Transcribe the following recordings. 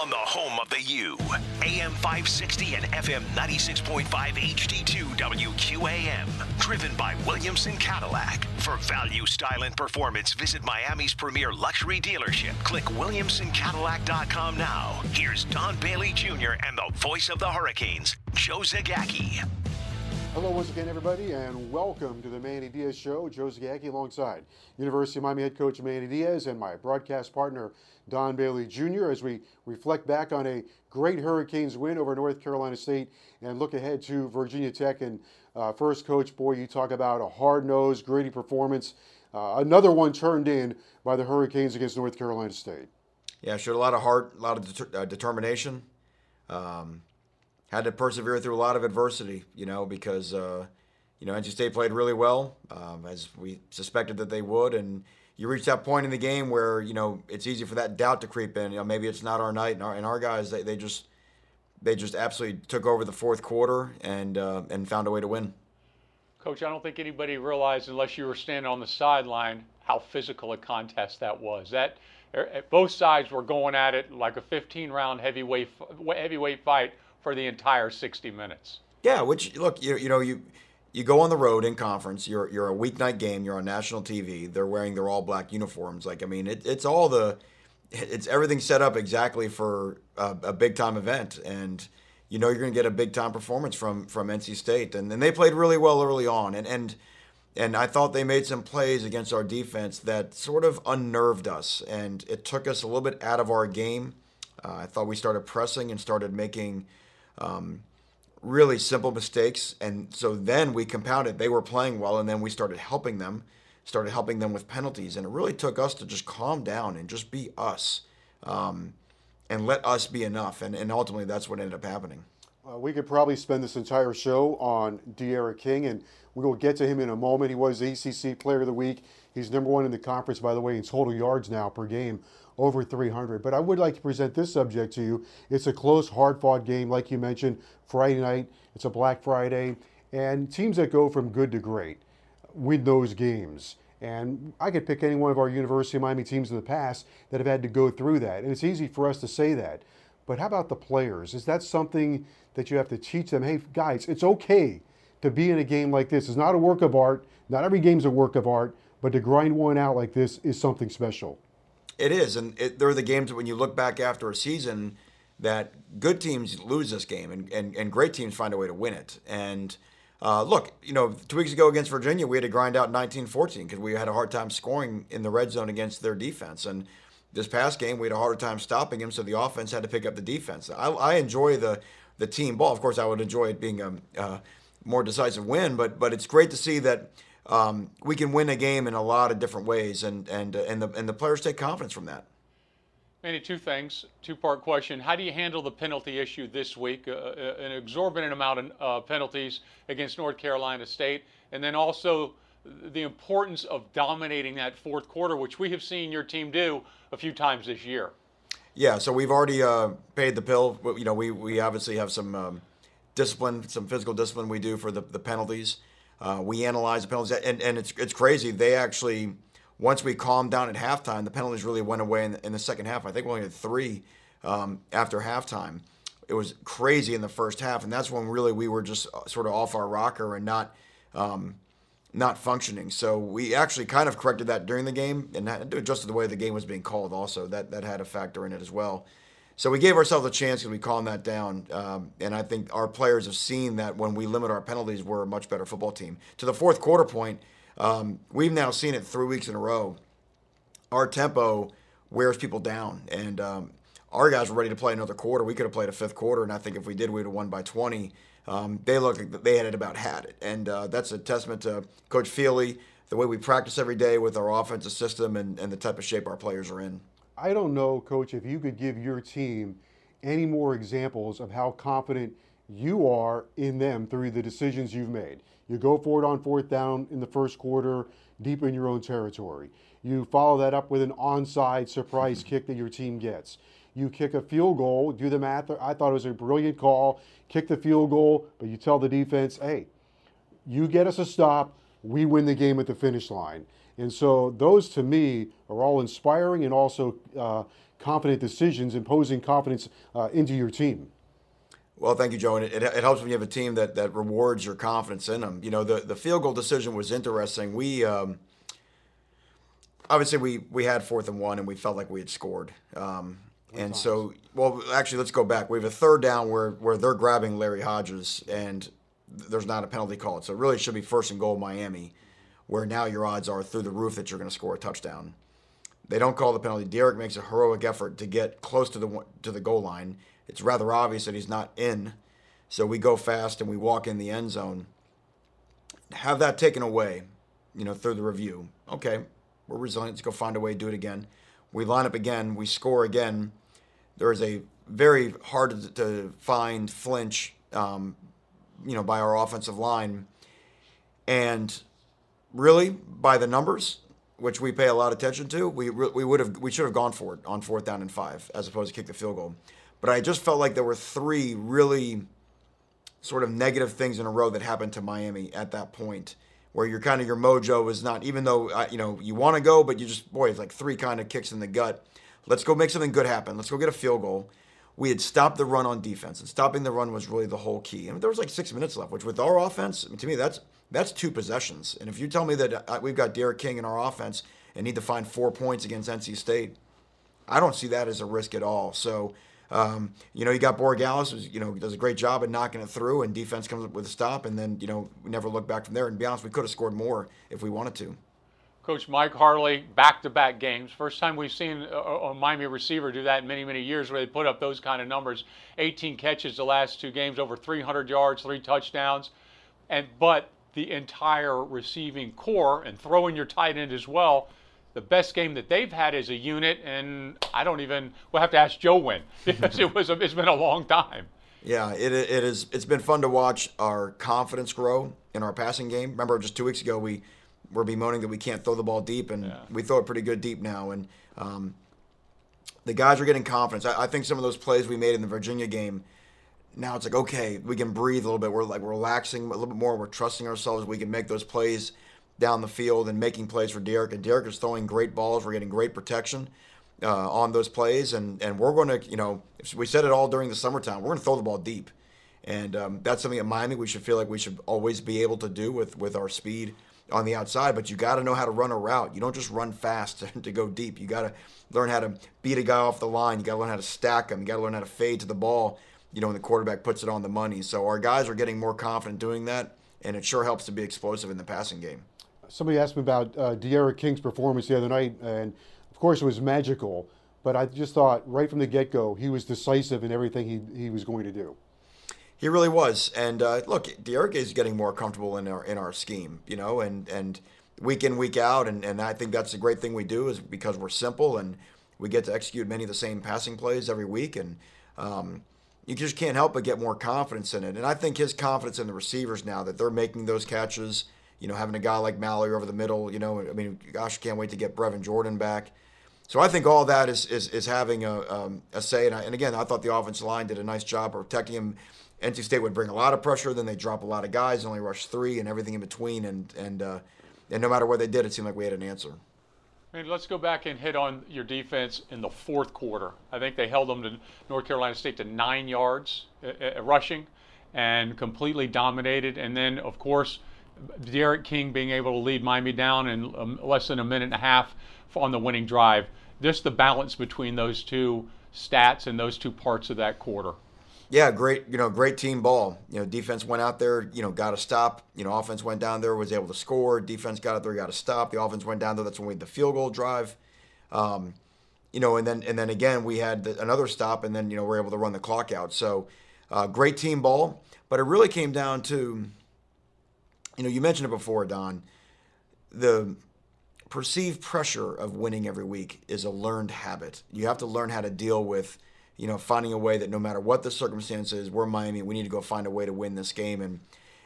on the home of the U. AM 560 and FM 96.5 HD2 WQAM. Driven by Williamson Cadillac. For value, style, and performance, visit Miami's premier luxury dealership. Click WilliamsonCadillac.com now. Here's Don Bailey Jr. and the voice of the Hurricanes, Joe Zagacki. Hello once again, everybody, and welcome to the Manny Diaz Show. Joe Zagacki alongside University of Miami head coach Manny Diaz and my broadcast partner Don Bailey Jr. as we reflect back on a great Hurricanes win over North Carolina State and look ahead to Virginia Tech. And uh, first, coach, boy, you talk about a hard-nosed, gritty performance. Uh, another one turned in by the Hurricanes against North Carolina State. Yeah, showed a lot of heart, a lot of uh, determination. Um, had to persevere through a lot of adversity, you know, because uh, you know NC State played really well, um, as we suspected that they would, and you reach that point in the game where you know it's easy for that doubt to creep in. You know, maybe it's not our night, and our, and our guys they, they just they just absolutely took over the fourth quarter and uh, and found a way to win. Coach, I don't think anybody realized, unless you were standing on the sideline, how physical a contest that was. That er, both sides were going at it like a 15-round heavyweight heavyweight fight for the entire 60 minutes. Yeah, which look, you, you know, you you go on the road in conference. You're you're a weeknight game. You're on national TV. They're wearing their all black uniforms. Like I mean, it, it's all the it's everything set up exactly for a, a big time event, and you know you're going to get a big time performance from from NC State, and, and they played really well early on, and and and I thought they made some plays against our defense that sort of unnerved us, and it took us a little bit out of our game. Uh, I thought we started pressing and started making um, really simple mistakes. And so then we compounded. They were playing well, and then we started helping them, started helping them with penalties. And it really took us to just calm down and just be us um, and let us be enough. And, and ultimately, that's what ended up happening. Uh, we could probably spend this entire show on D'Eriq King, and we will get to him in a moment. He was ACC Player of the Week. He's number one in the conference, by the way, in total yards now per game over 300. But I would like to present this subject to you. It's a close, hard fought game, like you mentioned, Friday night. It's a Black Friday. And teams that go from good to great win those games. And I could pick any one of our University of Miami teams in the past that have had to go through that. And it's easy for us to say that. But how about the players? Is that something that you have to teach them? Hey, guys, it's okay to be in a game like this. It's not a work of art. Not every game's a work of art, but to grind one out like this is something special. It is, and it, there are the games when you look back after a season that good teams lose this game, and, and, and great teams find a way to win it. And uh, look, you know, two weeks ago against Virginia, we had to grind out 19-14 because we had a hard time scoring in the red zone against their defense. And this past game, we had a harder time stopping him, so the offense had to pick up the defense. I, I enjoy the the team ball. Of course, I would enjoy it being a, a more decisive win, but but it's great to see that um, we can win a game in a lot of different ways, and and uh, and the and the players take confidence from that. Manny, two things, two-part question. How do you handle the penalty issue this week? Uh, uh an exorbitant amount of uh, penalties against North Carolina State, and then also the importance of dominating that fourth quarter, which we have seen your team do a few times this year. Yeah, so we've already uh, paid the bill. You know, we we obviously have some um, discipline, some physical discipline we do for the, the penalties. Uh, we analyze the penalties, and, and it's it's crazy. They actually once we calmed down at halftime, the penalties really went away in the, in the second half. I think we only had three um, after halftime. It was crazy in the first half, and that's when really we were just uh, sort of off our rocker and not um, not functioning. So we actually kind of corrected that during the game and adjusted the way the game was being called. Also, that that had a factor in it as well. So we gave ourselves a chance and we calmed that down. Um, and I think our players have seen that when we limit our penalties, we're a much better football team. To the fourth quarter point, um, we've now seen it three weeks in a row. Our tempo wears people down. And um, our guys were ready to play another quarter. We could have played a fifth quarter. And I think if we did, we would have won by 20. Um, they looked like they had it about had it. And uh, that's a testament to Coach Feeley, the way we practice every day with our offensive system and, and the type of shape our players are in. I don't know, Coach, if you could give your team any more examples of how confident you are in them through the decisions you've made. You go for it on fourth down in the first quarter, deep in your own territory. You follow that up with an onside surprise kick that your team gets. You kick a field goal, do the math. I thought it was a brilliant call. Kick the field goal, but you tell the defense, hey, you get us a stop, we win the game at the finish line. And so those to me are all inspiring and also uh, confident decisions, imposing confidence uh, into your team. Well, thank you, Joe. And it, it, helps when you have a team that, that rewards your confidence in them. You know, the, the field goal decision was interesting. We um, obviously we we had fourth and one, and we felt like we had scored. Um, and so, well, actually, let's go back. We have a third down where where they're grabbing Larry Hodges, and there's not a penalty called. So it really should be first and goal Miami, where now your odds are through the roof that you're going to score a touchdown. They don't call the penalty. D'Eriq makes a heroic effort to get close to the to the goal line. It's rather obvious that he's not in. So we go fast and we walk in the end zone. Have that taken away, you know, through the review. Okay, we're resilient. Let's go find a way to do it again. We line up again. We score again. There is a very hard to, find flinch, um, you know, by our offensive line. And really, by the numbers, which we pay a lot of attention to, we we would have we should have gone for it on fourth down and five as opposed to kick the field goal. But I just felt like there were three really sort of negative things in a row that happened to Miami at that point, where your kind of your mojo is not even though uh, you know you want to go, but you just boy, it's like three kind of kicks in the gut. Let's go make something good happen. Let's go get a field goal. We had stopped the run on defense, and stopping the run was really the whole key. And there was like six minutes left, which with our offense, to me, that's that's two possessions. And if you tell me that uh, we've got D'Eriq King in our offense and need to find four points against NC State, I don't see that as a risk at all. So, um, you know, you got Borregales, who's, you know, does a great job at knocking it through, and defense comes up with a stop, and then, you know, we never look back from there. And be honest, we could have scored more if we wanted to. Coach Mike Harley, back-to-back games. First time we've seen a, Miami receiver do that in many, many years where they put up those kind of numbers. 18 catches the last two games, over 300 yards, three touchdowns. And But the entire receiving core and throwing your tight end as well. The best game that they've had as a unit, and I don't even. We'll have to ask Joe when because it was. A, it's been a long time. Yeah, it, it is. It's been fun to watch our confidence grow in our passing game. Remember, just two weeks ago we were bemoaning that we can't throw the ball deep, and yeah. we throw it pretty good deep now. And um, the guys are getting confidence. I, I think some of those plays we made in the Virginia game now it's like okay, we can breathe a little bit. We're like we're relaxing a little bit more. We're trusting ourselves. We can make those plays down the field and making plays for D'Eriq. And D'Eriq is throwing great balls. We're getting great protection uh, on those plays, and and we're going to you know we said it all during the summertime. We're going to throw the ball deep, and um, that's something at Miami we should feel like we should always be able to do with with our speed on the outside. But you got to know how to run a route. You don't just run fast to, go deep. You got to learn how to beat a guy off the line. You got to learn how to stack him. You got to learn how to fade to the ball you know, when the quarterback puts it on the money. So our guys are getting more confident doing that, and it sure helps to be explosive in the passing game. Somebody asked me about uh, D'Eriq King's performance the other night, and of course it was magical. But I just thought right from the get go, he was decisive in everything he, he was going to do. He really was, and uh, look, D'Eriq is getting more comfortable in our in our scheme, you know, and and week in week out, and, and I think that's the great thing we do is because we're simple and we get to execute many of the same passing plays every week, and um, you just can't help but get more confidence in it. And I think his confidence in the receivers now that they're making those catches, you know, having a guy like Mallory over the middle, you know, I mean, gosh, can't wait to get Brevin Jordan back. So I think all that is is, is having a, um, a say. And, I, and again, I thought the offensive line did a nice job protecting him. NC State would bring a lot of pressure, then they drop a lot of guys, only rush three, and everything in between. And and uh, and no matter what they did, it seemed like we had an answer. Let's go back and hit on your defense in the fourth quarter. I think they held them to North Carolina State to nine yards uh, uh, rushing and completely dominated. And then, of course, D'Eriq King being able to lead Miami down in um, less than a minute and a half on the winning drive. Just the balance between those two stats and those two parts of that quarter. Yeah, great. You know, great team ball. You know, defense went out there. You know, got a stop. You know, offense went down there, was able to score. Defense got out there, got a stop. The offense went down there. That's when we had the field goal drive. Um, you know, and then and then again we had the, another stop, and then you know we're able to run the clock out. So, uh, great team ball. But it really came down to, you know, you mentioned it before, Don. The perceived pressure of winning every week is a learned habit. You have to learn how to deal with, you know, finding a way that no matter what the circumstances, we're Miami, we need to go find a way to win this game. And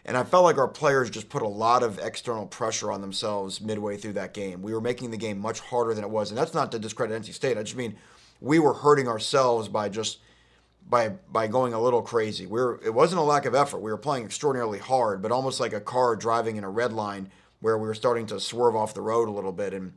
and I felt like our players just put a lot of external pressure on themselves midway through that game. We were making the game much harder than it was, and that's not to discredit NC State. I just mean we were hurting ourselves by just by by going a little crazy. We were, it wasn't a lack of effort. We were playing extraordinarily hard, but almost like a car driving in a red line where we were starting to swerve off the road a little bit. And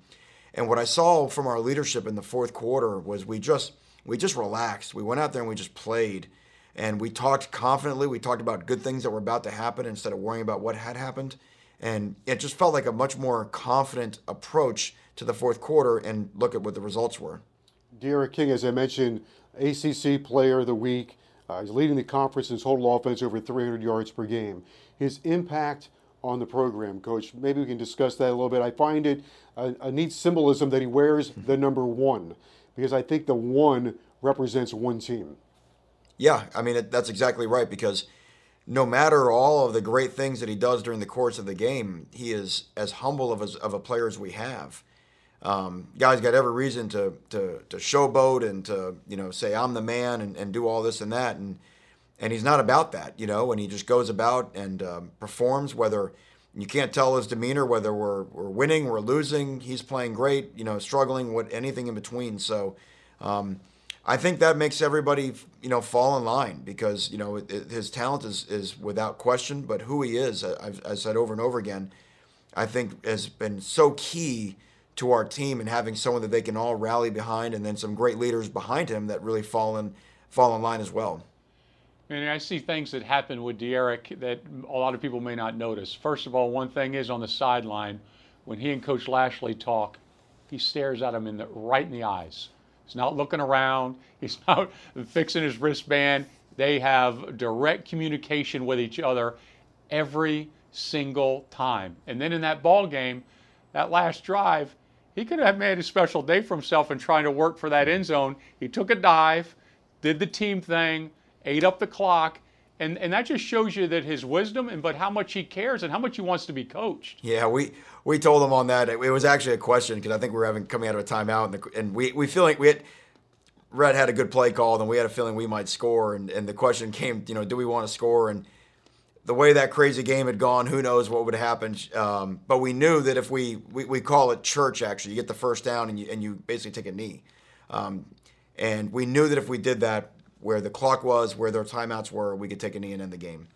and what I saw from our leadership in the fourth quarter was we just we just relaxed. We went out there and we just played. And we talked confidently. We talked about good things that were about to happen instead of worrying about what had happened. And it just felt like a much more confident approach to the fourth quarter. And look at what the results were. D'Eriq King, as I mentioned, ACC Player of the Week. Uh, he's leading the conference in total offense over 300 yards per game. His impact on the program, Coach. Maybe we can discuss that a little bit. I find it a, a neat symbolism that he wears the number one because I think the one represents one team. Yeah, I mean, it, that's exactly right because no matter all of the great things that he does during the course of the game, he is as humble of, as, of a player as we have. Um, guys got every reason to, to, to showboat and to, you know, say, I'm the man and, and do all this and that. And, and he's not about that, you know, and he just goes about and um, performs whether you can't tell his demeanor whether we're, we're winning, we're losing, he's playing great, you know, struggling, what anything in between. So, um, I think that makes everybody, you know, fall in line because you know it, it, his talent is is without question, but who he is, I've, I've said over and over again, I think has been so key to our team and having someone that they can all rally behind, and then some great leaders behind him that really fall in fall in line as well. And I see things that happen with D'Eriq that a lot of people may not notice. First of all, one thing is on the sideline, when he and Coach Lashlee talk, he stares at him in the right in the eyes He's not looking around. He's not fixing his wristband. They have direct communication with each other every single time. And then in that ball game, that last drive, he could have made a special day for himself in trying to work for that end zone. He took a dive, did the team thing, ate up the clock, and and that just shows you that his wisdom and but how much he cares and how much he wants to be coached. Yeah, we we told him on that. It, was actually a question because I think we were having coming out of a timeout, and, the, and we we feel like we had. Rhett had a good play call, and we had a feeling we might score. And, and the question came, you know, do we want to score? And the way that crazy game had gone, who knows what would happen. Um, but we knew that if we, we, we call it church, actually, you get the first down and you, and you basically take a knee. Um, and we knew that if we did that, where the clock was, where their timeouts were, we could take a knee and end the game.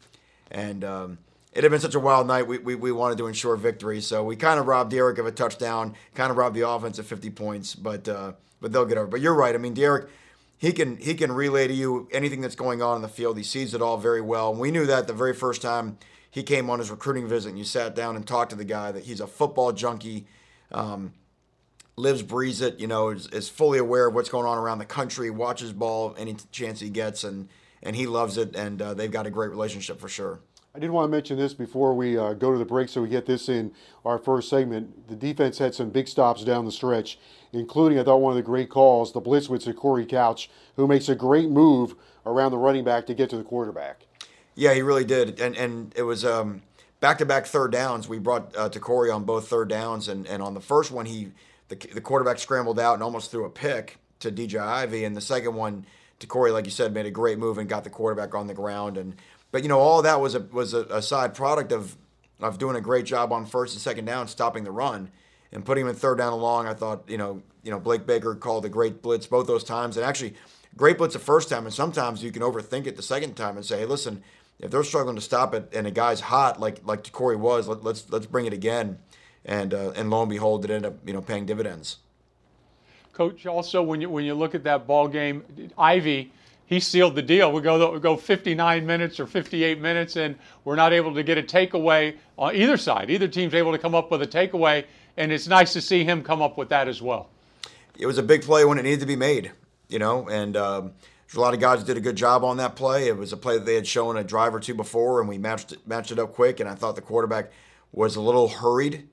And um, it had been such a wild night. We, we, we, wanted to ensure victory, so we kind of robbed D'Eriq of a touchdown, kind of robbed the offense of 50 points, but uh, but they'll get over. But you're right. I mean, D'Eriq, he can he can relay to you anything that's going on in the field. He sees it all very well. And we knew that the very first time he came on his recruiting visit, and you sat down and talked to the guy that he's a football junkie. Um, lives, breathes it, you know, is, is fully aware of what's going on around the country, watches ball any chance he gets, and, and he loves it, and uh, they've got a great relationship for sure. I did want to mention this before we uh, go to the break so we get this in our first segment. The defense had some big stops down the stretch, including, I thought, one of the great calls, the blitz with Corey Couch, who makes a great move around the running back to get to the quarterback. Yeah, he really did. And, and it was um, back-to-back third downs. We brought uh, Corey on both third downs, and, and on the first one, he – the, the quarterback scrambled out and almost threw a pick to DJ Ivey, and the second one to Corey, like you said, made a great move and got the quarterback on the ground. And but you know all that was a was a, a side product of of doing a great job on first and second down, stopping the run and putting him in third down and long. I thought you know you know Blake Baker called a great blitz both those times, and actually great blitz the first time, and sometimes you can overthink it the second time and say, hey, listen, if they're struggling to stop it and a guy's hot like like Corey was, let, let's let's bring it again and uh, and lo and behold, it ended up you know paying dividends. Coach, also when you when you look at that ball game, Ivey, he sealed the deal. We go we go 59 minutes or 58 minutes, and we're not able to get a takeaway on either side. Either team's able to come up with a takeaway, and it's nice to see him come up with that as well. It was a big play when it needed to be made, you know, and. Um, a lot of guys did a good job on that play. It was a play that they had shown a drive or two before, and we matched it, matched it up quick. And I thought the quarterback was a little hurried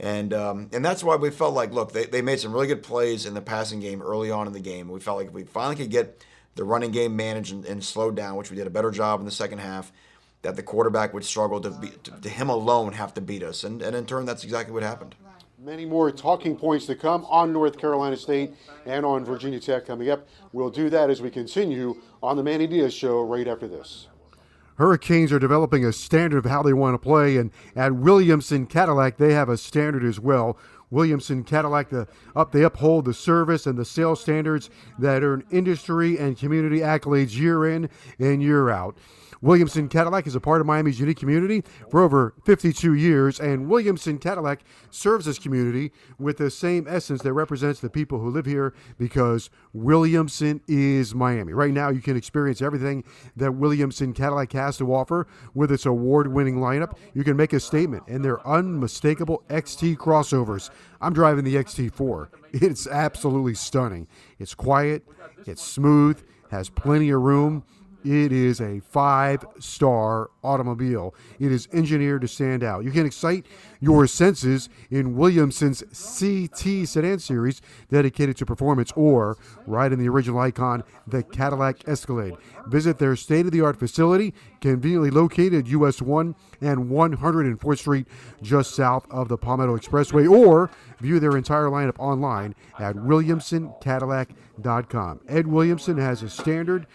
and um, and that's why we felt like, look, they, they made some really good plays in the passing game early on in the game. We felt like if we finally could get the running game managed and, and slowed down, which we did a better job in the second half, that the quarterback would struggle to, be, to, to him alone have to beat us. And, and in turn, that's exactly what happened. Many more talking points to come on North Carolina State and on Virginia Tech coming up. We'll do that as we continue on the Manny Diaz Show right after this. Hurricanes are developing a standard of how they want to play, and at Williamson Cadillac, they have a standard as well. Williamson Cadillac, the, up they uphold the service and the sales standards that earn industry and community accolades year in and year out. Williamson Cadillac is a part of Miami's unique community for over 52 years, and Williamson Cadillac serves this community with the same essence that represents the people who live here because Williamson is Miami. Right now, you can experience everything that Williamson Cadillac has to offer with its award winning lineup. You can make a statement in their unmistakable XT crossovers. I'm driving the XT4. It's absolutely stunning. It's quiet, it's smooth, has plenty of room it is a five star automobile. It is engineered to stand out. You can excite your senses in Williamson's CT sedan series dedicated to performance or ride in the original icon, the Cadillac Escalade. Visit their state of the art facility, conveniently located US 1 and 104th Street, just south of the Palmetto Expressway, or view their entire lineup online at WilliamsonCadillac.com. Ed Williamson has a standard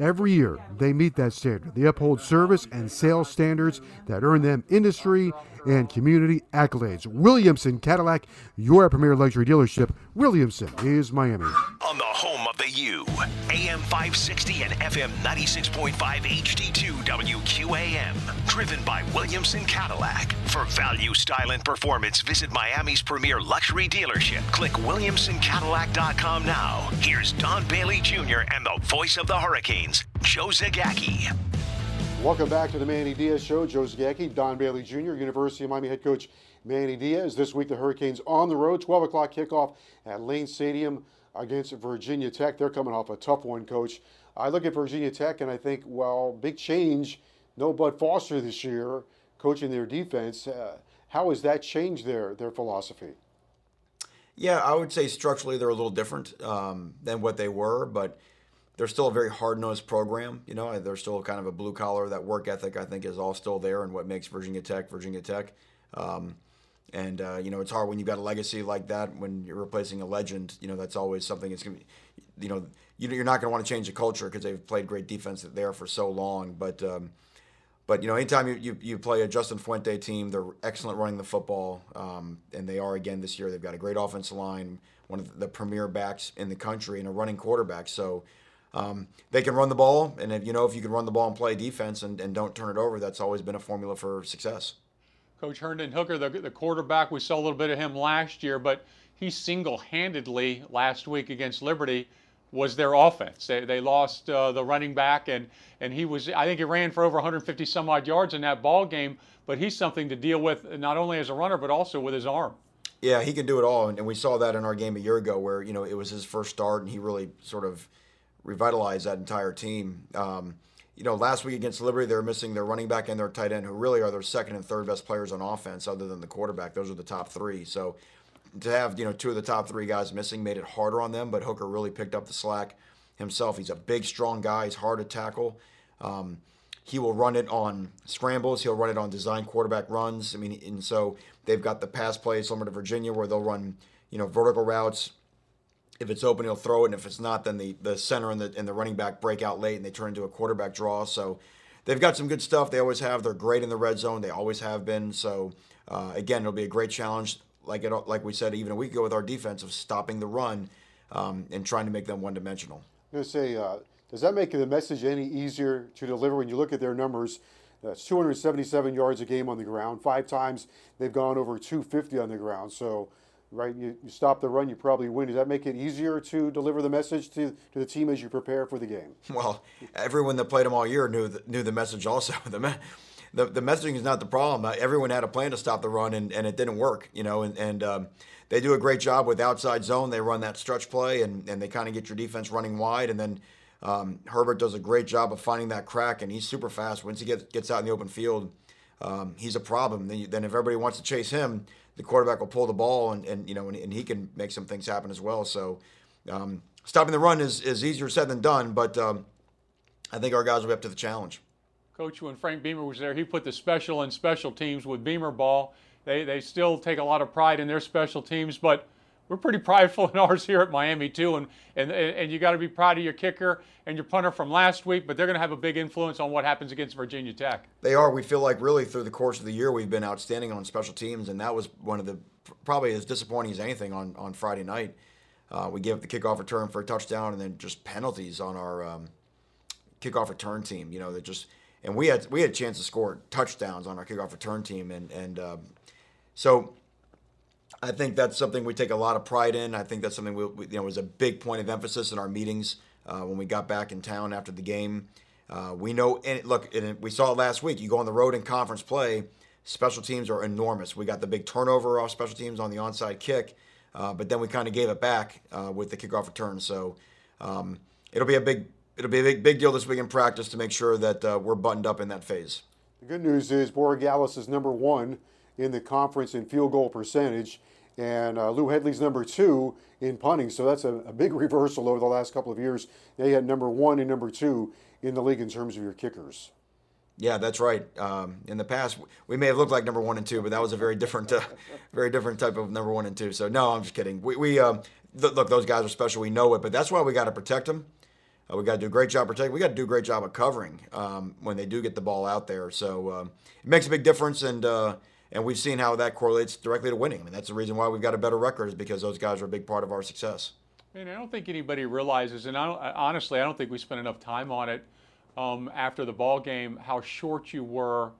Every year, they meet that standard. They uphold service and sales standards that earn them industry and community accolades. Williamson Cadillac, your premier luxury dealership. Williamson is Miami. On the home of the U, AM 560 and FM 96.5 HD2 WQAM. Driven by Williamson Cadillac. For value, style, and performance, visit Miami's premier luxury dealership. Click WilliamsonCadillac.com now. Here's Don Bailey Jr. and the voice of the Hurricanes, Joe Zagacki. Welcome back to the Manny Diaz Show. Joe Zagacki, Don Bailey Jr., University of Miami head coach Manny Diaz. This week, the Hurricanes on the road, 12 o'clock kickoff at Lane Stadium against Virginia Tech. They're coming off a tough one, coach. I look at Virginia Tech and I think, well, big change. No Bud Foster this year coaching their defense. Uh, how has that changed their, their philosophy? Yeah, I would say structurally they're a little different um, than what they were, but they're still a very hard nosed program. You know, they're still kind of a blue collar. That work ethic, I think, is all still there, and what makes Virginia Tech Virginia Tech. Um, and uh, you know, it's hard when you've got a legacy like that. When you're replacing a legend, you know, that's always something. It's gonna be, you know, you're not to want to change the culture because they've played great defense there for so long. But um, but you know, anytime you, you, you, play a Justin Fuente team, they're excellent running the football, um, and they are again this year. They've got a great offensive line, one of the premier backs in the country, and a running quarterback. So um, they can run the ball, and if you know if you can run the ball and play defense and, and don't turn it over, that's always been a formula for success. Coach Hendon Hooker, the, the quarterback, we saw a little bit of him last year, but he single-handedly last week against Liberty was their offense. They, they lost uh, the running back, and and he was I think he ran for over 150 some odd yards in that ball game. But he's something to deal with not only as a runner but also with his arm. Yeah, he can do it all, and we saw that in our game a year ago, where you know it was his first start, and he really sort of revitalized that entire team. Um, you know, last week against Liberty, they were missing their running back and their tight end, who really are their second and third best players on offense, other than the quarterback. Those are the top three. So to have you know two of the top three guys missing made it harder on them. But Hooker really picked up the slack himself. He's a big, strong guy. He's hard to tackle. Um, he will run it on scrambles. He'll run it on design quarterback runs. I mean, and so they've got the pass plays similar to Virginia, where they'll run you know vertical routes if it's open, he'll throw it, and if it's not, then the, the center and the and the running back break out late, and they turn into a quarterback draw. So they've got some good stuff. They always have. They're great in the red zone. They always have been. So uh, again, it'll be a great challenge, like it like we said even a week ago with our defense of stopping the run um, and trying to make them one dimensional. I'm going to say, uh, does that make the message any easier to deliver when you look at their numbers? That's 277 yards a game on the ground. Five times they've gone over 250 on the ground. So right? You, you stop the run, you probably win. Does that make it easier to deliver the message to, to the team as you prepare for the game? Well, everyone that played them all year knew the, knew the message also. the, me- the, the messaging is not the problem. Uh, everyone had a plan to stop the run, and, and it didn't work, you know, and, and um, they do a great job with outside zone. They run that stretch play, and, and they kind of get your defense running wide, and then um, Herbert does a great job of finding that crack, and he's super fast. Once he gets, gets out in the open field, um, he's a problem. Then, you, then if everybody wants to chase him, the quarterback will pull the ball and, and you know and, and he can make some things happen as well. So um, stopping the run is, is easier said than done, but um, I think our guys will be up to the challenge. Coach, when Frank Beamer was there, he put the special and special teams with Beamer ball. They they still take a lot of pride in their special teams, but we're pretty prideful in ours here at Miami too, and and and you got to be proud of your kicker and your punter from last week. But they're going to have a big influence on what happens against Virginia Tech. They are. We feel like really through the course of the year we've been outstanding on special teams, and that was one of the probably as disappointing as anything on on Friday night. Uh, we gave up the kickoff return for a touchdown, and then just penalties on our um, kickoff return team. You know that just and we had we had a chance to score touchdowns on our kickoff return team, and and um, so I think that's something we take a lot of pride in. I think that's something we, we you know was a big point of emphasis in our meetings uh, when we got back in town after the game. Uh, we know, and look, and we saw it last week. You go on the road in conference play, special teams are enormous. We got the big turnover off special teams on the onside kick, uh, but then we kind of gave it back uh, with the kickoff return. So um, it'll be a big, it'll be a big, big deal this week in practice to make sure that uh, we're buttoned up in that phase. The good news is Borregales is number one in the conference in field goal percentage, and uh, Lou Hedley's number two in punting. So that's a, a, big reversal over the last couple of years. They had number one and number two in the league in terms of your kickers. Yeah, that's right. Um, in the past, we may have looked like number one and two, but that was a very different, uh, very different type of number one and two. So no, I'm just kidding. We, we um, th- look, those guys are special. We know it, but that's why we got to protect them. Uh, we got to do a great job protecting. We got to do a great job of covering um, when they do get the ball out there. So um, it makes a big difference, and uh, and we've seen how that correlates directly to winning. I mean, that's the reason why we've got a better record is because those guys are a big part of our success. Mean, I don't think anybody realizes, and I honestly, I don't think we spent enough time on it um, after the ball game, how short you were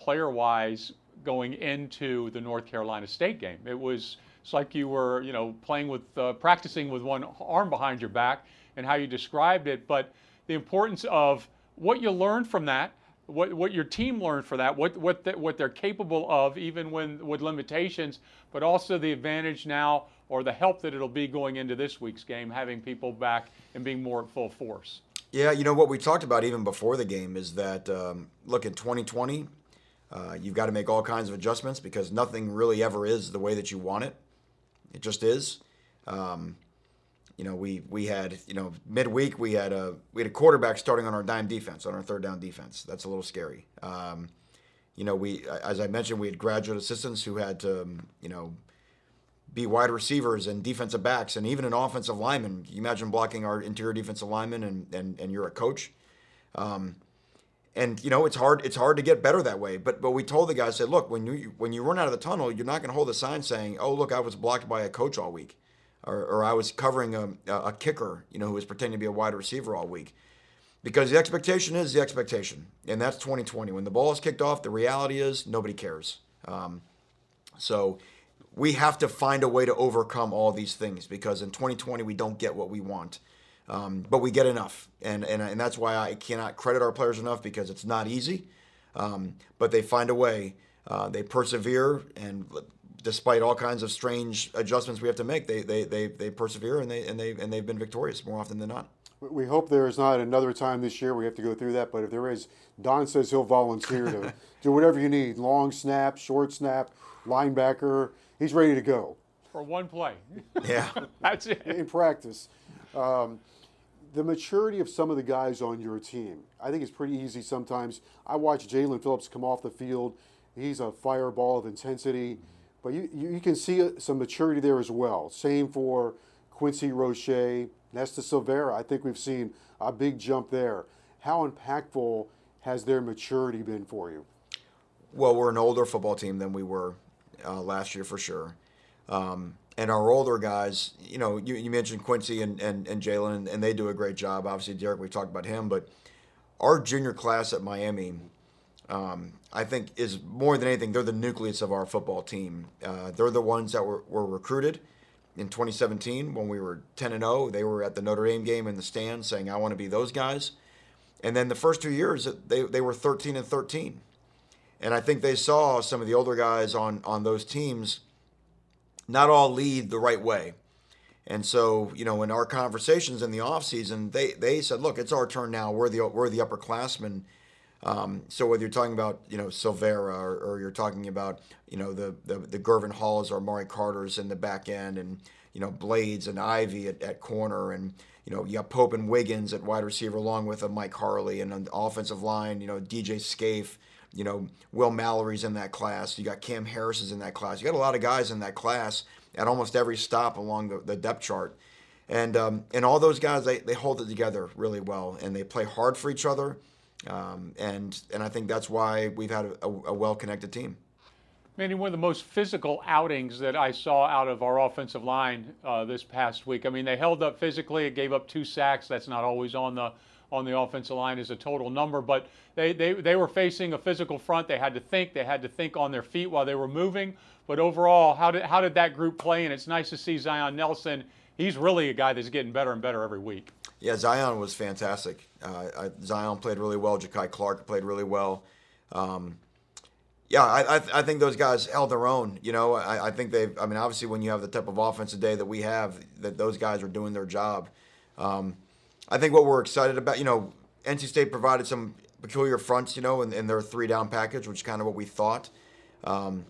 player-wise going into the North Carolina State game. It was it's like you were, you know, playing with, uh, practicing with one arm behind your back, and how you described it. But the importance of what you learned from that, what, what your team learned for that, what, what, the, what they're capable of, even when with limitations, but also the advantage now or the help that it'll be going into this week's game, having people back and being more at full force. Yeah, you know what we talked about even before the game is that um, look in 2020, uh, you've got to make all kinds of adjustments because nothing really ever is the way that you want it. It just is. Um, you know, we we had you know midweek we had a we had a quarterback starting on our dime defense on our third down defense. That's a little scary. Um, you know, we as I mentioned, we had graduate assistants who had to um, you know be wide receivers and defensive backs and even an offensive lineman. You imagine blocking our interior defensive lineman and and, and you're a coach. Um, and you know it's hard it's hard to get better that way but but we told the guys said look when you when you run out of the tunnel you're not going to hold a sign saying oh look i was blocked by a coach all week or, or I was covering a, a kicker, you know, who was pretending to be a wide receiver all week. Because the expectation is the expectation, and that's 2020. When the ball is kicked off, the reality is nobody cares. Um, so we have to find a way to overcome all these things because in 2020 we don't get what we want, um, but we get enough, and, and and that's why I cannot credit our players enough because it's not easy, um, but they find a way. Uh, they persevere, and despite all kinds of strange adjustments we have to make, they they, they, they persevere and they and they and they've been victorious more often than not. We hope there is not another time this year we have to go through that, but if there is, Don says he'll volunteer to do whatever you need long snap, short snap, linebacker. He's ready to go. For one play. Yeah. That's it. In practice. Um, the maturity of some of the guys on your team, I think it's pretty easy sometimes. I watch Jaelan Phillips come off the field. He's a fireball of intensity. But you, you, can see uh, some maturity there as well. Same for Quincy Roche, Nesta Silvera. I think we've seen a big jump there. How impactful has their maturity been for you? Well, we're an older football team than we were uh, last year for sure. Um, and our older guys, you know, you, you mentioned Quincy and, and, and and, and they do a great job. Obviously, D'Eriq, we talked about him, but our junior class at Miami um, I think is more than anything, they're the nucleus of our football team. Uh, they're the ones that were, were recruited in 2017 when we were 10 and 0. They were at the Notre Dame game in the stands saying, I want to be those guys. And then the first two years, they, they were 13 and 13. And I think they saw some of the older guys on, on those teams not all lead the right way. And so, you know, in our conversations in the offseason, they, they said, look, it's our turn now. We're the, we're the upperclassmen um, so whether you're talking about you know Silvera or, or, you're talking about you know the the, the Gurvan Halls or Mari Carter's in the back end and you know Blades and Ivey at, at corner and you know you got Pope and Wiggins at wide receiver along with a Mike Harley and on the offensive line you know DJ Scaife you know, Will Mallory's in that class. You got Cam Harris is in that class. You got a lot of guys in that class at almost every stop along the, the depth chart. And um, and all those guys they, they hold it together really well and they play hard for each other. Um, and and I think that's why we've had a, a well connected team. Manny, one of the most physical outings that I saw out of our offensive line uh, this past week. I mean, they held up physically. It gave up two sacks. That's not always on the on the offensive line as a total number, but they, they, they were facing a physical front. They had to think. They had to think on their feet while they were moving. But overall, how did how did that group play? And it's nice to see Zion Nelson. He's really a guy that's getting better and better every week. Yeah, Zion was fantastic. Uh, Zion played really well. Jakai Clark played really well. Um, yeah, I, I, I, think those guys held their own. You know, I, I think they've. I mean, obviously, when you have the type of offense today that we have, that those guys are doing their job. Um, I think what we're excited about, you know, NC State provided some peculiar fronts, you know, in, in their three down package, which is kind of what we thought. Um,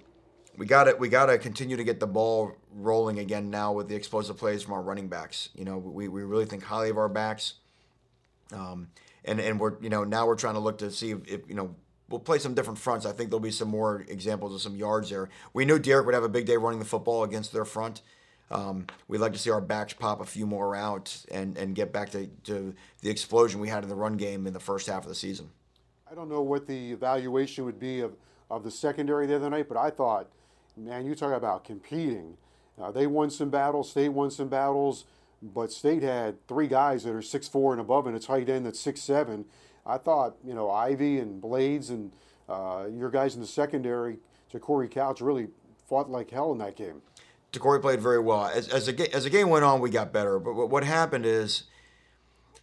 we got to we got to continue to get the ball rolling again now with the explosive plays from our running backs. You know, we, we really think highly of our backs. Um, and and we're you know now we're trying to look to see if, if, you know we'll play some different fronts. I think there'll be some more examples of some yards there. We knew D'Eriq would have a big day running the football against their front. Um, we'd like to see our backs pop a few more out and, and get back to, to the explosion we had in the run game in the first half of the season. I don't know what the evaluation would be of, of the secondary the other night, but I thought, man, you talk about competing. Uh, they won some battles, State won some battles, but State had three guys that are six four and above and a tight end that's six seven. I thought, you know, Ivey and Blades and uh, your guys in the secondary, Corey Couch, really fought like hell in that game. Corey played very well. As, as, the, as the game went on, we got better. But what, what happened is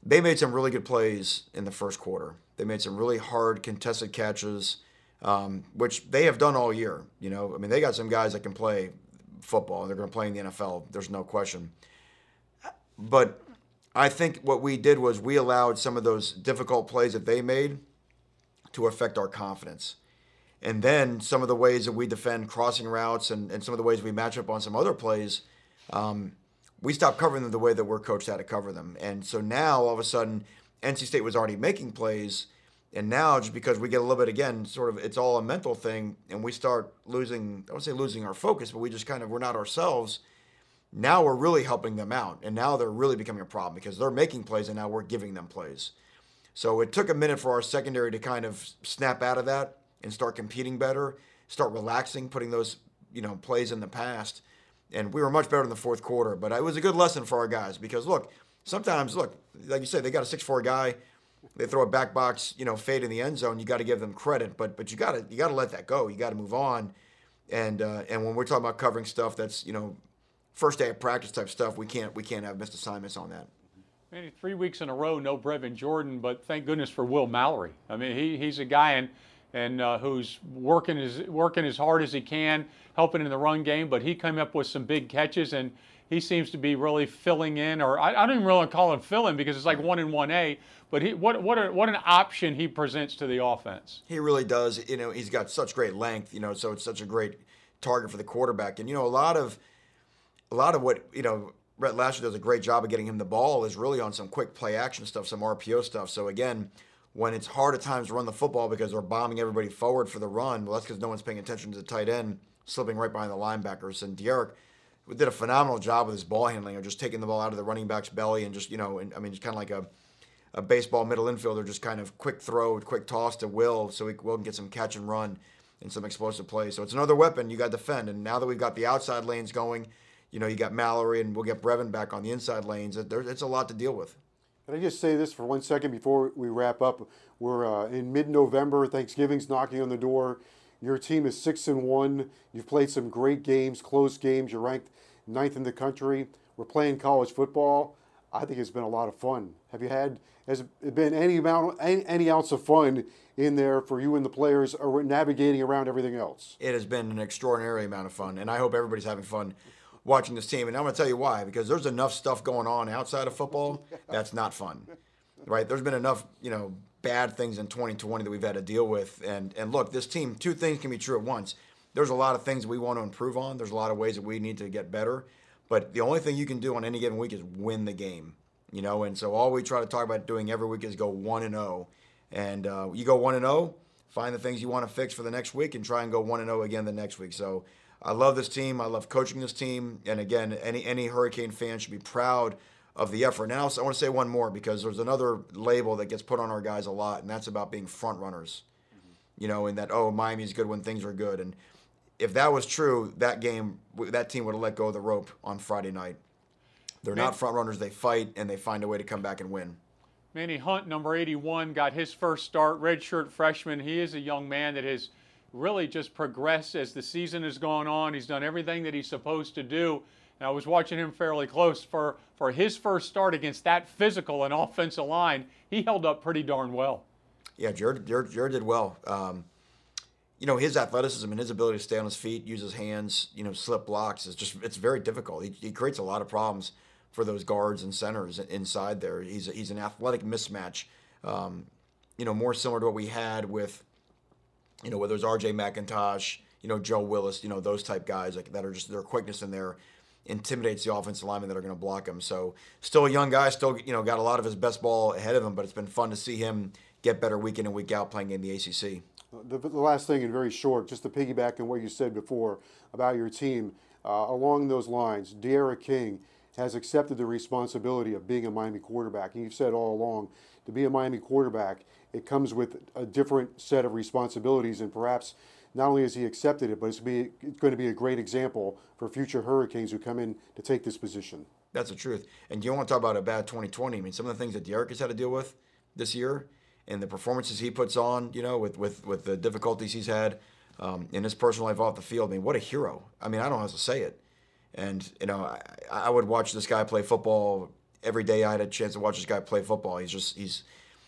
they made some really good plays in the first quarter. They made some really hard contested catches, um, which they have done all year. You know, I mean, they got some guys that can play football. They're going to play in the NFL. There's no question. But I think what we did was we allowed some of those difficult plays that they made to affect our confidence. And then some of the ways that we defend crossing routes and, and some of the ways we match up on some other plays, um, we stopped covering them the way that we're coached how to cover them. And so now all of a sudden, NC State was already making plays. And now, just because we get a little bit again, sort of, it's all a mental thing, and we start losing. I would say losing our focus, but we just kind of we're not ourselves. Now we're really helping them out, and now they're really becoming a problem because they're making plays, and now we're giving them plays. So it took a minute for our secondary to kind of snap out of that and start competing better, start relaxing, putting those you know plays in the past. And we were much better in the fourth quarter, but it was a good lesson for our guys because look, sometimes look, like you said, they got a six four guy, they throw a back box, you know, fade in the end zone. You got to give them credit, but but you got to you got to let that go. You got to move on. And uh, and when we're talking about covering stuff that's you know first day of practice type stuff, we can't we can't have missed assignments on that. Maybe three weeks in a row, no Brevin Jordan, but thank goodness for Will Mallory. I mean, he, he's a guy and and uh, who's working as working as hard as he can, helping in the run game. But he came up with some big catches, and he seems to be really filling in. Or I, I don't even really call him filling because it's like one in one A. But he, what what a, what an option he presents to the offense. He really does. You know, he's got such great length. You know, so it's such a great target for the quarterback. And you know, a lot of a lot of what you know. Rhett Lashlee does a great job of getting him the ball is really on some quick play action stuff, some RPO stuff. So again, when it's hard at times to run the football because they're bombing everybody forward for the run. Well, that's because no one's paying attention to the tight end slipping right behind the linebackers. And D'Eriq did a phenomenal job with his ball handling, or just taking the ball out of the running back's belly and just you know, and, I mean, it's kind of like a a baseball middle infielder, just kind of quick throw, quick toss to Will, so he Will can get some catch and run and some explosive plays. So it's another weapon you got to defend. And now that we've got the outside lanes going, you know, you got Mallory and we'll get Brevin back on the inside lanes. It's a lot to deal with. Can I just say this for one second before we wrap up? We're uh, in mid-November. Thanksgiving's knocking on the door. Your team is six and one. You've played some great games, close games. You're ranked ninth in the country. We're playing college football. I think it's been a lot of fun. Have you had has it been any amount any, any ounce of fun in there for you and the players, or navigating around everything else? It has been an extraordinary amount of fun, and I hope everybody's having fun watching this team. And I'm going to tell you why, because there's enough stuff going on outside of football that's not fun, right? There's been enough, you know, bad things in 2020 that we've had to deal with. And and look, this team, two things can be true at once. There's a lot of things we want to improve on. There's a lot of ways that we need to get better. But the only thing you can do on any given week is win the game, you know. And so all we try to talk about doing every week is go one and zero. And uh, you go one and zero, find the things you want to fix for the next week, and try and go one and zero oh again the next week. So I love this team. I love coaching this team. And again, any any Hurricane fan should be proud of the effort. Now I want to say one more because there's another label that gets put on our guys a lot, and that's about being front runners. Mm-hmm. You know, and that oh Miami's good when things are good, and if that was true, that game that team would have let go of the rope on Friday night. They're Man. not front runners. They fight and they find a way to come back and win. Manny Hunt, number 81, got his first start, redshirt freshman. He is a young man that has really just progressed as the season has gone on. He's done everything that he's supposed to do. I was watching him fairly close for, for his first start against that physical and offensive line. He held up pretty darn well. Yeah, Jared, Jared, Jared did well. Um, you know, his athleticism and his ability to stay on his feet, use his hands, you know, slip blocks is just, it's very difficult. He, he creates a lot of problems for those guards and centers inside there. He's, he's an athletic mismatch, um, you know, more similar to what we had with you know, whether it's R.J. McIntosh, you know, Joe Willis, you know, those type guys like that are just their quickness in there intimidates the offensive linemen that are going to block him. So still a young guy, still you know got a lot of his best ball ahead of him, but it's been fun to see him get better week in and week out playing in the ACC. The, the last thing, and very short, just to piggyback on what you said before about your team, uh, along those lines, D'Eriq King has accepted the responsibility of being a Miami quarterback. And you've said all along, to be a Miami quarterback, it comes with a different set of responsibilities, and perhaps not only has he accepted it, but it's, be, it's going to be a great example for future Hurricanes who come in to take this position. That's the truth. And you want to talk about a bad 2020? I mean, some of the things that D'Eriq has had to deal with this year, and the performances he puts on, you know, with with with the difficulties he's had um, in his personal life off the field. I mean, what a hero! I mean, I don't know how to say it. And you know, I, I would watch this guy play football every day. I had a chance to watch this guy play football. He's just he's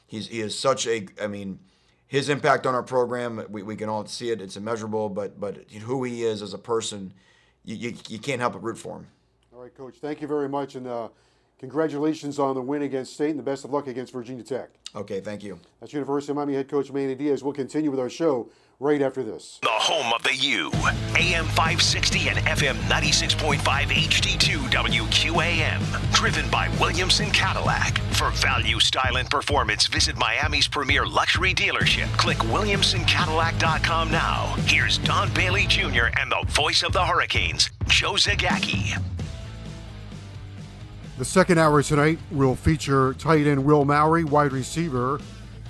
He's he is such a I mean, his impact on our program we, we can all see it. It's immeasurable, but but who he is as a person, you, you, you can't help but root for him. All right, coach. Thank you very much, and uh, congratulations on the win against State, and the best of luck against Virginia Tech. Okay, thank you. That's University of Miami head coach Manny Diaz. We'll continue with our show right after this. The home of the U, AM 560 and FM 96.5 HD2 WQAM. Driven by Williamson Cadillac. For value, style, and performance, visit Miami's premier luxury dealership. Click WilliamsonCadillac.com now. Here's Don Bailey Jr. and the voice of the Hurricanes, Joe Zagacki. The second hour tonight will feature tight end Will Mallory, wide receiver,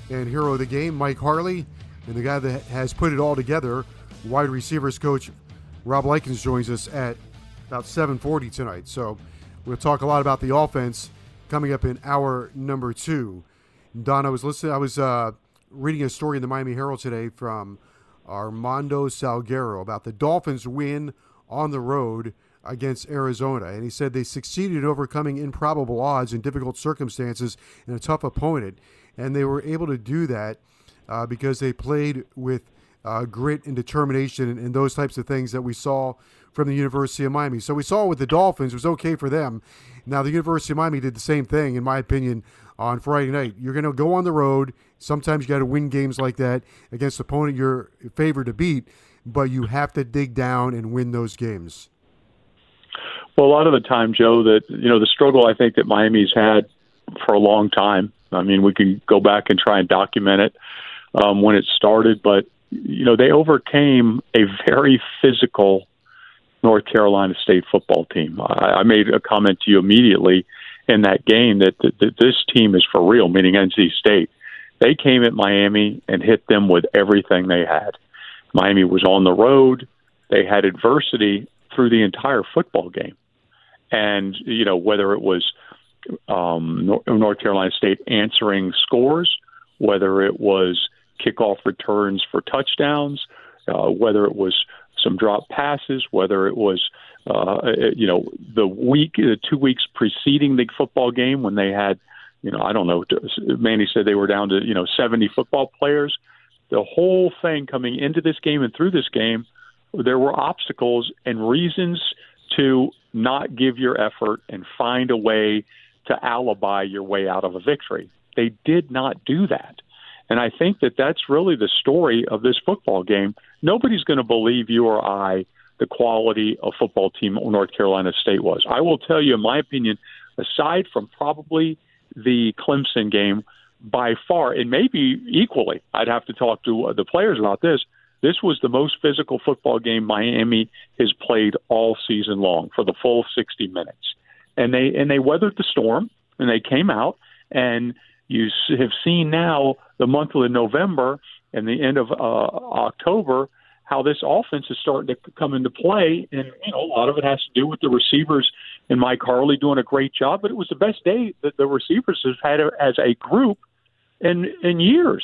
and hero of the game, Mike Harley. And the guy that has put it all together, wide receivers coach Rob Likens joins us at about 7:40 tonight. So we'll talk a lot about the offense coming up in hour number two. Don, I was listening. I was uh, reading a story in the Miami Herald today from Armando Salguero about the Dolphins' win on the road against Arizona, and he said they succeeded in overcoming improbable odds and difficult circumstances in a tough opponent, and they were able to do that uh, because they played with uh, grit and determination and, and, those types of things that we saw from the University of Miami. So we saw with the Dolphins, it was okay for them. Now, the University of Miami did the same thing, in my opinion, on Friday night. You're going to go on the road. Sometimes you got to win games like that against the opponent you're favored to beat, but you have to dig down and win those games. Well, a lot of the time, Joe, that you know the struggle I think that Miami's had for a long time. I mean, we can go back and try and document it um, when it started, but you know they overcame a very physical North Carolina State football team. I, I made a comment to you immediately in that game that, that, that this team is for real, meaning NC State. They came at Miami and hit them with everything they had. Miami was on the road. They had adversity through the entire football game. And, you know, whether it was um, North Carolina State answering scores, whether it was kickoff returns for touchdowns, uh, whether it was some drop passes, whether it was uh, you know the week, the two weeks preceding the football game when they had, you know, I don't know. Manny said they were down to you know 70 football players. The whole thing coming into this game and through this game, there were obstacles and reasons to not give your effort and find a way to alibi your way out of a victory. They did not do that. And I think that that's really the story of this football game. Nobody's going to believe you or I the quality of football team North Carolina State was. I will tell you, in my opinion, aside from probably the Clemson game, by far, and maybe equally, I'd have to talk to the players about this. This was the most physical football game Miami has played all season long for the full 60 minutes, and they and they weathered the storm and they came out and you have seen now the month of November and the end of uh, October how this offense is starting to come into play, and you know a lot of it has to do with the receivers and Mike Harley doing a great job. But it was the best day that the receivers have had as a group in in years.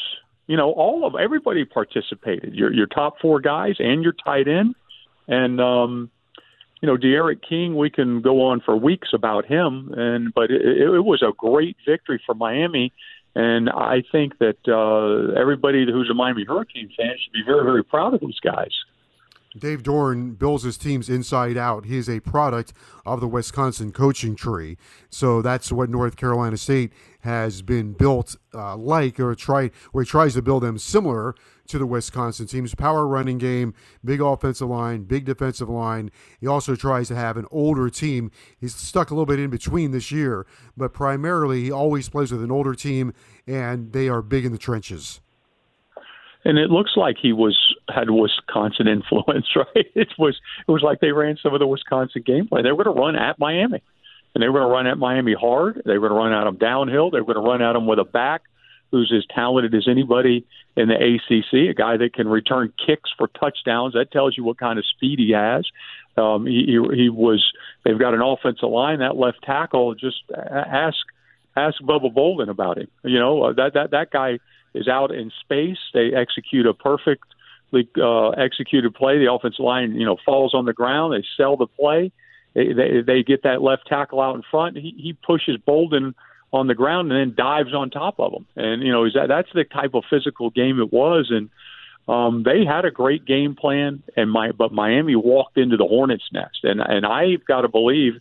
You know, all of everybody participated. Your your top four guys and your tight end, and um, you know, D'Eriq King. We can go on for weeks about him, and but it, it was a great victory for Miami. And I think that uh, everybody who's a Miami Hurricane fan should be very, very proud of these guys. Dave Doeren builds his teams inside out. He is a product of the Wisconsin coaching tree. So that's what North Carolina State has been built uh, like, or try, or he tries to build them similar to the Wisconsin teams. Power running game, big offensive line, big defensive line. He also tries to have an older team. He's stuck a little bit in between this year, but primarily he always plays with an older team, and they are big in the trenches and it looks like he was had Wisconsin influence, right? It was it was like they ran some of the Wisconsin gameplay. They were going to run at Miami, and they were going to run at Miami hard. They were going to run at them downhill. They were going to run at them with a back who's as talented as anybody in the ACC, a guy that can return kicks for touchdowns. That tells you what kind of speed he has. Um, he, he, was. They've got an offensive line. That left tackle. Just ask ask Bubba Bolden about him. You know that that that guy is out in space. They execute a perfectly uh, executed play. The offensive line, you know, falls on the ground. They sell the play. They, they, they get that left tackle out in front. He, he pushes Bolden on the ground and then dives on top of him. And you know, is that that's the type of physical game it was. And um, they had a great game plan, and my but Miami walked into the hornet's nest. And and I've got to believe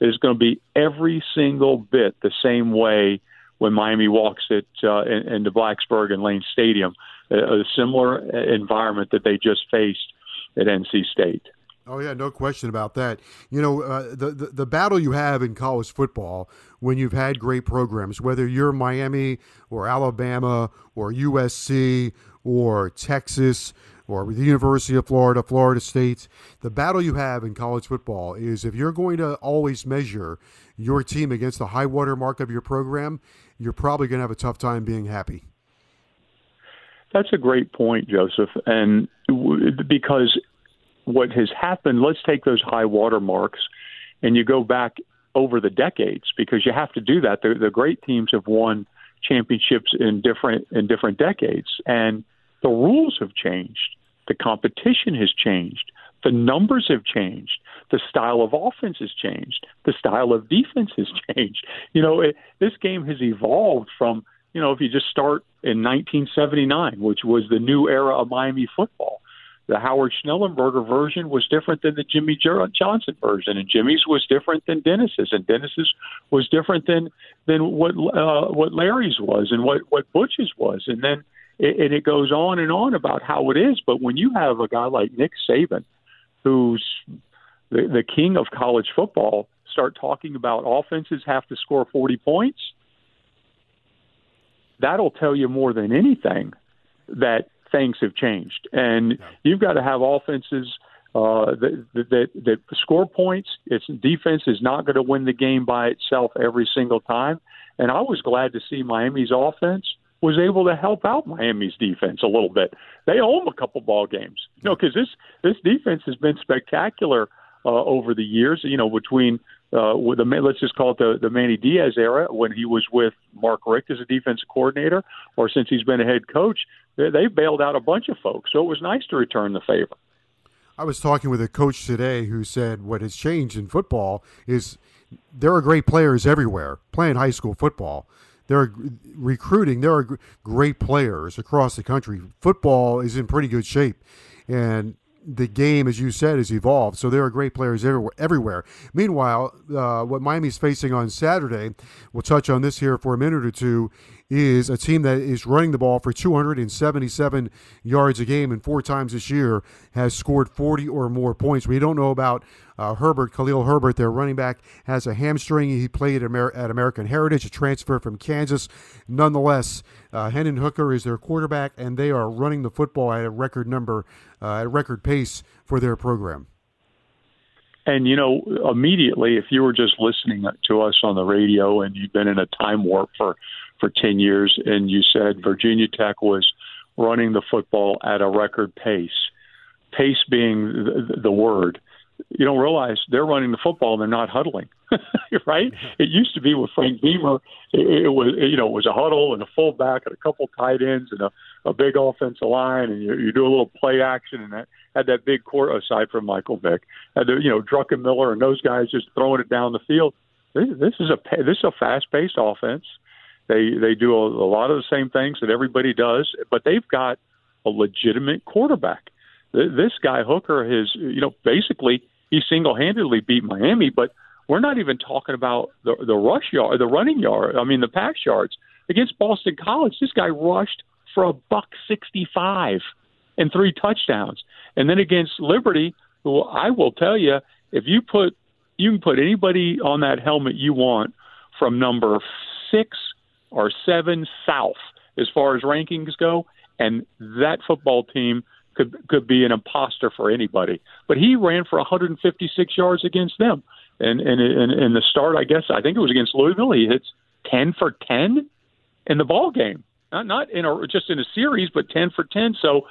it's going to be every single bit the same way when Miami walks it uh, in, into Blacksburg and Lane Stadium, a, a similar environment that they just faced at NC State. Oh yeah, no question about that. You know, uh, the, the, the battle you have in college football when you've had great programs, whether you're Miami or Alabama or USC or Texas or the University of Florida, Florida State, the battle you have in college football is if you're going to always measure your team against the high water mark of your program, you're probably going to have a tough time being happy. That's a great point, Joseph. And because what has happened, let's take those high water marks and you go back over the decades because you have to do that. The, the great teams have won championships in different in different decades and the rules have changed. The competition has changed. The numbers have changed. The style of offense has changed. The style of defense has changed. You know, it, this game has evolved from, you know, if you just start in 1979, which was the new era of Miami football. The Howard Schnellenberger version was different than the Jimmy Johnson version, and Jimmy's was different than Dennis's, and Dennis's was different than than what uh, what Larry's was, and what what Butch's was, and then it, and it goes on and on about how it is. But when you have a guy like Nick Saban, who's the, the king of college football, start talking about offenses have to score 40 points, that'll tell you more than anything that things have changed. And you've got to have offenses uh, that, that, that score points. Its defense is not going to win the game by itself every single time. And I was glad to see Miami's offense was able to help out Miami's defense a little bit. They owe them a couple ball games, you know, because this this defense has been spectacular uh, over the years. You know, between uh, with the let's just call it the the Manny Diaz era when he was with Mark Richt as a defensive coordinator, or since he's been a head coach, they, bailed out a bunch of folks. So it was nice to return the favor. I was talking with a coach today who said what has changed in football is there are great players everywhere playing high school football. There are recruiting. There are great players across the country. Football is in pretty good shape, and the game, as you said, has evolved. So there are great players everywhere. Meanwhile, uh, what Miami's facing on Saturday, we'll touch on this here for a minute or two, is a team that is running the ball for 277 yards a game and four times this year has scored 40 or more points. We don't know about uh, Herbert, Khalil Herbert, their running back, has a hamstring. He played at, Amer- at American Heritage, a transfer from Kansas. Nonetheless, uh, Hooker is their quarterback, and they are running the football at a record number, uh, at a record pace for their program. And you know, immediately, if you were just listening to us on the radio and you've been in a time warp for for ten years, and you said mm-hmm. Virginia Tech was running the football at a record pace, pace being the, the word, you don't realize they're running the football and they're not huddling, right? Mm-hmm. It used to be with Frank Beamer, it, it was you know it was a huddle and a fullback and a couple tight ends and a, a big offensive line and you, you do a little play action and that had that big core aside from Michael Vick, had the, you know Druckenmiller and those guys just throwing it down the field. This, this is a this is a fast paced offense. They they do a, a lot of the same things that everybody does, but they've got a legitimate quarterback this guy Hooker has, you know, basically he single-handedly beat Miami. But we're not even talking about the the rush yard, the running yard. I mean, the pass yards against Boston College. This guy rushed for a buck sixty-five and three touchdowns. And then against Liberty, who I will tell you, if you put you can put anybody on that helmet you want from number six or seven south as far as rankings go, and that football team could could be an imposter for anybody. But he ran for 156 yards against them, and and in, in the start, I guess I think it was against Louisville. He hits 10 for 10 in the ball game, not not in a just in a series, but 10 for 10. So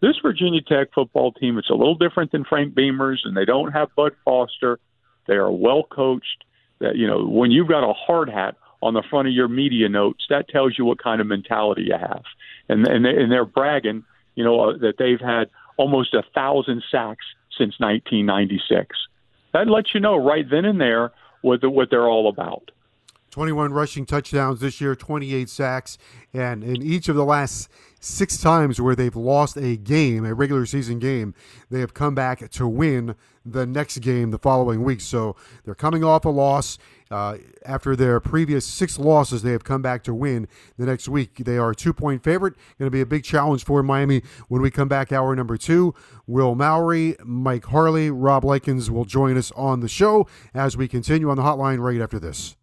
this Virginia Tech football team, it's a little different than Frank Beamer's, and they don't have Bud Foster. They are well coached. That you know when you've got a hard hat on the front of your media notes, that tells you what kind of mentality you have, and and, they, and they're bragging you know, uh, that they've had almost a thousand sacks since 1996. That lets you know right then and there what, the, what they're all about. 21 rushing touchdowns this year, 28 sacks, and in each of the last six times where they've lost a game, a regular season game, they have come back to win the next game the following week. So they're coming off a loss. Uh, after their previous six losses, they have come back to win the next week. They are a two point favorite. Going to be a big challenge for Miami when we come back, hour number two. Will Mallory, Mike Harley, Rob Likens will join us on the show as we continue on the hotline right after this.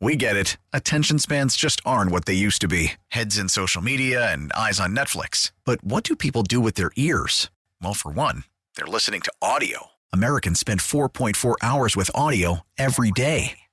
We get it. Attention spans just aren't what they used to be heads in social media and eyes on Netflix. But what do people do with their ears? Well, for one, they're listening to audio. Americans spend 4.4 hours with audio every day.